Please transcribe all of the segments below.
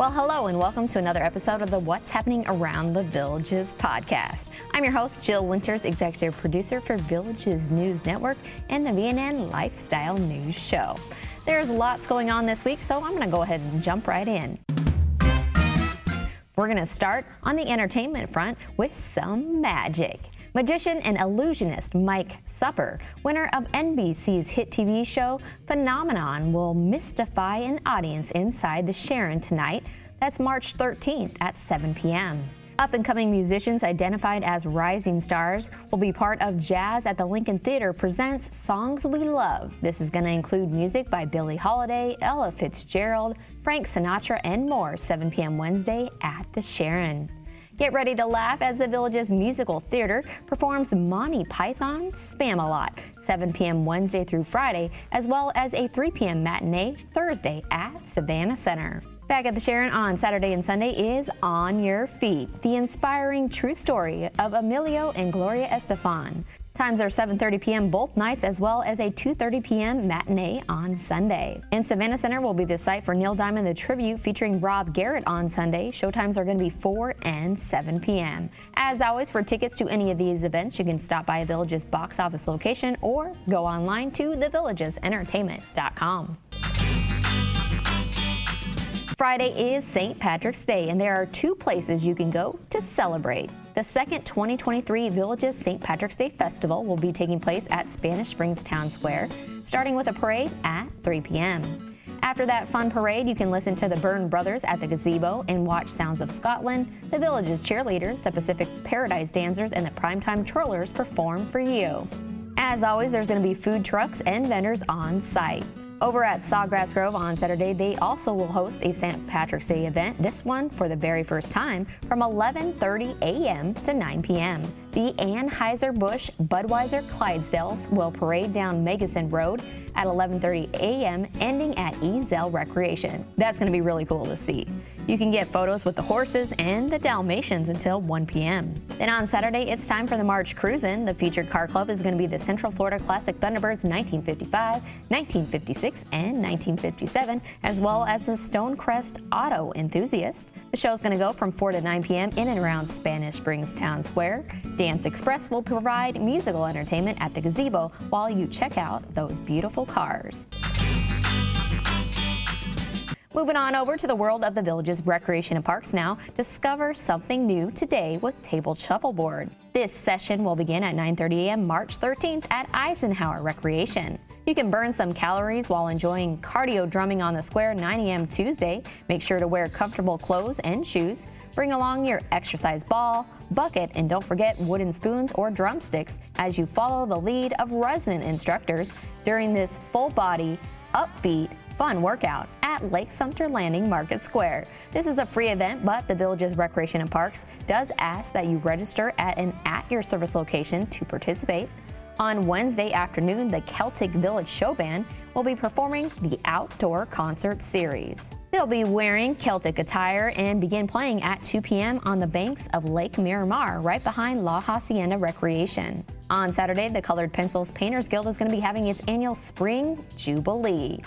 Well, hello, and welcome to another episode of the What's Happening Around the Villages podcast. I'm your host, Jill Winters, executive producer for Villages News Network and the VNN Lifestyle News Show. There's lots going on this week, so I'm going to go ahead and jump right in. We're going to start on the entertainment front with some magic. Magician and illusionist Mike Super, winner of NBC's hit TV show Phenomenon, will mystify an audience inside the Sharon tonight. That's March 13th at 7 p.m. Up and coming musicians identified as rising stars will be part of Jazz at the Lincoln Theater presents Songs We Love. This is going to include music by Billie Holiday, Ella Fitzgerald, Frank Sinatra, and more 7 p.m. Wednesday at the Sharon. Get ready to laugh as the Village's musical theater performs Monty Python's Spamalot, 7 p.m. Wednesday through Friday, as well as a 3 p.m. matinee Thursday at Savannah Center. Back at the Sharon on Saturday and Sunday is On Your Feet, the inspiring true story of Emilio and Gloria Estefan. Times are 7:30 p.m. both nights, as well as a 2:30 p.m. matinee on Sunday. And Savannah Center will be the site for Neil Diamond the tribute featuring Rob Garrett on Sunday. Showtimes are going to be 4 and 7 p.m. As always, for tickets to any of these events, you can stop by a Villages box office location or go online to thevillagesentertainment.com. Friday is St. Patrick's Day, and there are two places you can go to celebrate. The second 2023 Villages St. Patrick's Day Festival will be taking place at Spanish Springs Town Square, starting with a parade at 3 p.m. After that fun parade, you can listen to the Byrne Brothers at the gazebo and watch Sounds of Scotland, the Villages cheerleaders, the Pacific Paradise Dancers, and the Primetime Trollers perform for you. As always, there's going to be food trucks and vendors on site. Over at Sawgrass Grove on Saturday, they also will host a St. Patrick's Day event, this one for the very first time, from 11.30 a.m. to 9 p.m. The Anheuser-Busch Budweiser Clydesdales will parade down Meggison Road at 11:30 a.m., ending at Ezell Recreation. That's going to be really cool to see. You can get photos with the horses and the Dalmatians until 1 p.m. Then on Saturday, it's time for the March Cruisin'. The featured car club is going to be the Central Florida Classic Thunderbirds 1955, 1956, and 1957, as well as the Stonecrest Auto Enthusiast. The show is going to go from 4 to 9 p.m. in and around Spanish Springs Town Square. Dance Express will provide musical entertainment at the gazebo while you check out those beautiful cars. Moving on over to the world of the village's recreation and parks now, discover something new today with Table Shuffleboard. This session will begin at 9:30 a.m. March 13th at Eisenhower Recreation. You can burn some calories while enjoying cardio drumming on the square 9 a.m. Tuesday. Make sure to wear comfortable clothes and shoes. Bring along your exercise ball, bucket, and don't forget wooden spoons or drumsticks as you follow the lead of resident instructors during this full body, upbeat, fun workout at Lake Sumter Landing Market Square. This is a free event, but the Village's Recreation and Parks does ask that you register at an at your service location to participate. On Wednesday afternoon, the Celtic Village Show Band will be performing the Outdoor Concert Series. They'll be wearing Celtic attire and begin playing at 2 p.m. on the banks of Lake Miramar, right behind La Hacienda Recreation. On Saturday, the Colored Pencils Painters Guild is going to be having its annual Spring Jubilee.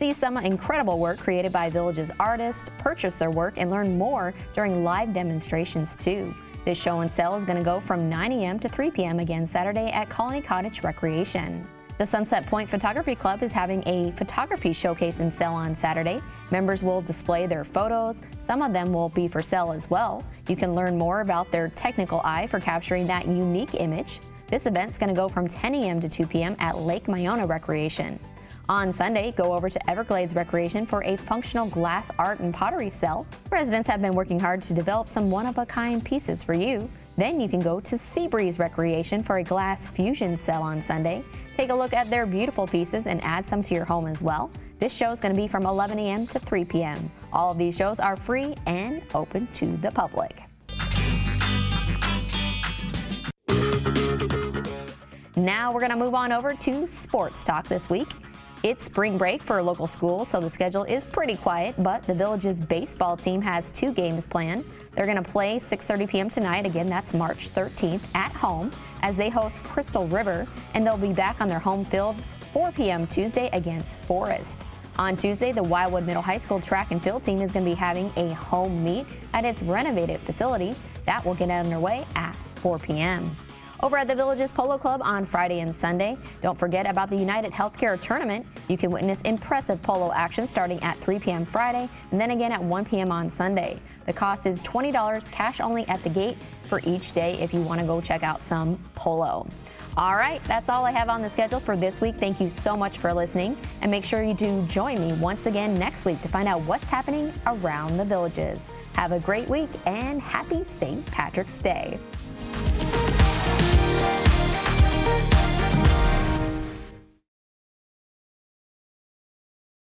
See some incredible work created by Village's artists, purchase their work, and learn more during live demonstrations too. This show and sell is going to go from 9 a.m. to 3 p.m. again Saturday at Colony Cottage Recreation. The Sunset Point Photography Club is having a photography showcase and sale on Saturday. Members will display their photos. Some of them will be for sale as well. You can learn more about their technical eye for capturing that unique image. This event's going to go from 10 a.m. to 2 p.m. at Lake Miona Recreation. On Sunday, go over to Everglades Recreation for a functional glass art and pottery sale. Residents have been working hard to develop some one of a kind pieces for you. Then you can go to Seabreeze Recreation for a glass fusion sale on Sunday. Take a look at their beautiful pieces and add some to your home as well. This show is going to be from 11 a.m. to 3 p.m. All of these shows are free and open to the public. Now we're going to move on over to sports talk this week. It's spring break for a local schools, so the schedule is pretty quiet, but the Village's baseball team has two games planned. They're going to play 6:30 p.m. tonight. Again, that's March 13th at home as they host Crystal River, and they'll be back on their home field 4 p.m. Tuesday against Forest. On Tuesday, the Wildwood Middle High School track and field team is going to be having a home meet at its renovated facility. That will get underway at 4 p.m. Over at the Villages Polo Club on Friday and Sunday, don't forget about the United Healthcare Tournament. You can witness impressive polo action starting at 3 p.m. Friday and then again at 1 p.m. on Sunday. The cost is $20 cash only at the gate for each day if you want to go check out some polo. All right, that's all I have on the schedule for this week. Thank you so much for listening. And make sure you do join me once again next week to find out what's happening around the villages. Have a great week and happy St. Patrick's Day.